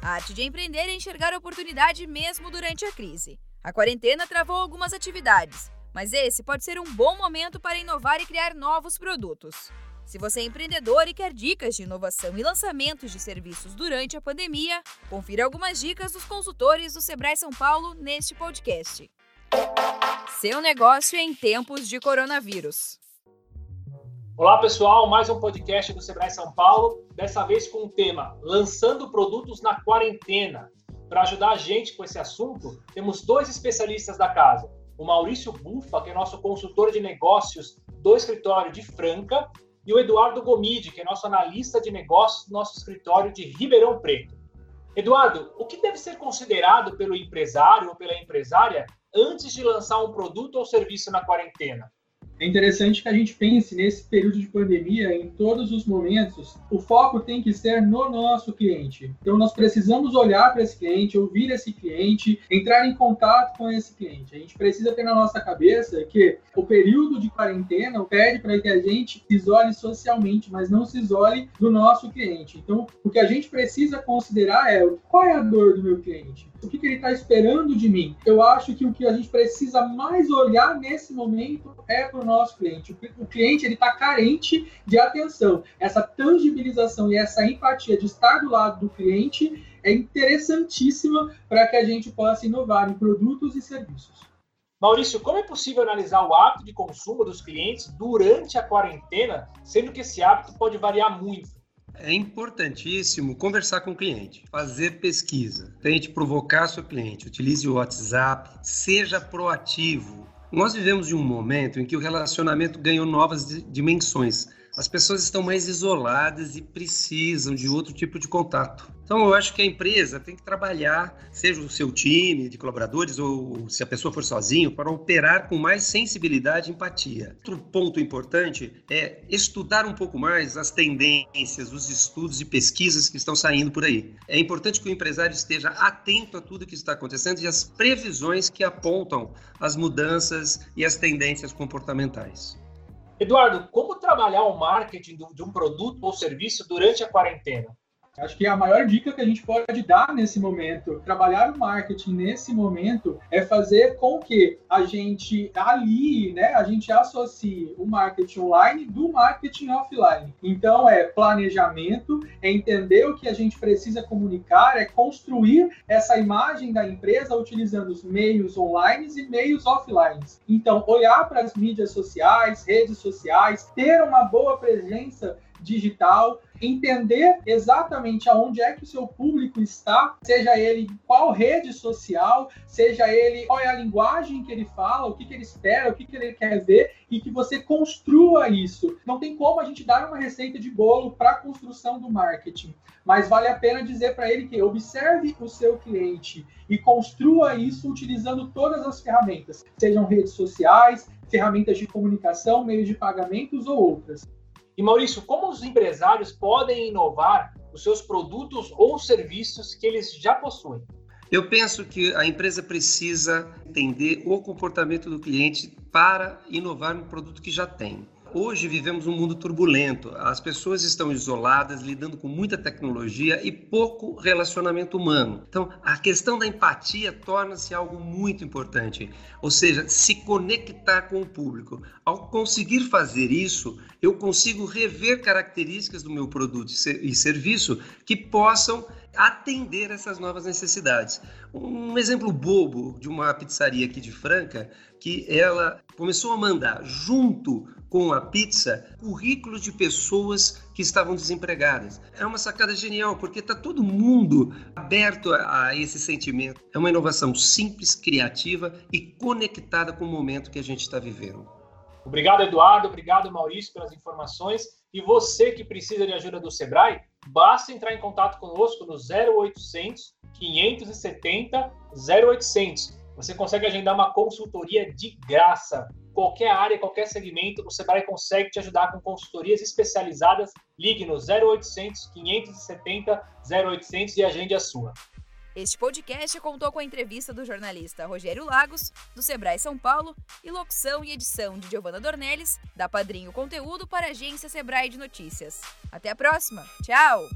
A arte de empreender é enxergar a oportunidade mesmo durante a crise. A quarentena travou algumas atividades, mas esse pode ser um bom momento para inovar e criar novos produtos. Se você é empreendedor e quer dicas de inovação e lançamentos de serviços durante a pandemia, confira algumas dicas dos consultores do Sebrae São Paulo neste podcast. Seu negócio em tempos de coronavírus. Olá pessoal, mais um podcast do Sebrae São Paulo, dessa vez com o tema Lançando produtos na quarentena. Para ajudar a gente com esse assunto, temos dois especialistas da casa. O Maurício Bufa, que é nosso consultor de negócios do escritório de Franca, e o Eduardo Gomide, que é nosso analista de negócios do nosso escritório de Ribeirão Preto. Eduardo, o que deve ser considerado pelo empresário ou pela empresária antes de lançar um produto ou serviço na quarentena? É interessante que a gente pense nesse período de pandemia, em todos os momentos, o foco tem que ser no nosso cliente. Então, nós precisamos olhar para esse cliente, ouvir esse cliente, entrar em contato com esse cliente. A gente precisa ter na nossa cabeça que o período de quarentena pede para que a gente se isole socialmente, mas não se isole do nosso cliente. Então, o que a gente precisa considerar é qual é a dor do meu cliente? O que, que ele está esperando de mim? Eu acho que o que a gente precisa mais olhar nesse momento é para nosso cliente. O cliente ele está carente de atenção. Essa tangibilização e essa empatia de estar do lado do cliente é interessantíssima para que a gente possa inovar em produtos e serviços. Maurício, como é possível analisar o hábito de consumo dos clientes durante a quarentena, sendo que esse hábito pode variar muito? É importantíssimo conversar com o cliente, fazer pesquisa, tente provocar seu cliente, utilize o WhatsApp, seja proativo. Nós vivemos de um momento em que o relacionamento ganhou novas dimensões. As pessoas estão mais isoladas e precisam de outro tipo de contato. Então, eu acho que a empresa tem que trabalhar, seja o seu time de colaboradores ou se a pessoa for sozinho, para operar com mais sensibilidade e empatia. Outro ponto importante é estudar um pouco mais as tendências, os estudos e pesquisas que estão saindo por aí. É importante que o empresário esteja atento a tudo que está acontecendo e às previsões que apontam as mudanças e as tendências comportamentais. Eduardo, como trabalhar o marketing de um produto ou serviço durante a quarentena? Acho que a maior dica que a gente pode dar nesse momento, trabalhar o marketing nesse momento, é fazer com que a gente ali, né, a gente associe o marketing online do marketing offline. Então é planejamento, é entender o que a gente precisa comunicar, é construir essa imagem da empresa utilizando os meios online e meios offline. Então olhar para as mídias sociais, redes sociais, ter uma boa presença digital, entender exatamente aonde é que o seu público está, seja ele qual rede social, seja ele qual é a linguagem que ele fala, o que, que ele espera, o que, que ele quer ver e que você construa isso. Não tem como a gente dar uma receita de bolo para a construção do marketing, mas vale a pena dizer para ele que observe o seu cliente e construa isso utilizando todas as ferramentas, sejam redes sociais, ferramentas de comunicação, meios de pagamentos ou outras. E Maurício, como os empresários podem inovar os seus produtos ou serviços que eles já possuem? Eu penso que a empresa precisa entender o comportamento do cliente para inovar no produto que já tem. Hoje vivemos um mundo turbulento. As pessoas estão isoladas, lidando com muita tecnologia e pouco relacionamento humano. Então, a questão da empatia torna-se algo muito importante, ou seja, se conectar com o público. Ao conseguir fazer isso, eu consigo rever características do meu produto e serviço que possam atender essas novas necessidades. Um exemplo bobo de uma pizzaria aqui de Franca, que ela começou a mandar junto com a pizza currículos de pessoas que estavam desempregadas. É uma sacada genial, porque está todo mundo aberto a, esse sentimento. É uma inovação simples, criativa e conectada com o momento que a gente está vivendo. Obrigado, Eduardo. Obrigado, Maurício, pelas informações. E você que precisa de ajuda do Sebrae, basta entrar em contato conosco no 0800 570 0800. Você consegue agendar uma consultoria de graça qualquer área, qualquer segmento, o Sebrae consegue te ajudar com consultorias especializadas. Ligue no 0800 570 0800 e agende a sua. Este podcast contou com a entrevista do jornalista Rogério Lagos, do Sebrae São Paulo, e locução e edição de Giovana Dornelles, da Padrinho Conteúdo para a agência Sebrae de Notícias. Até a próxima. Tchau!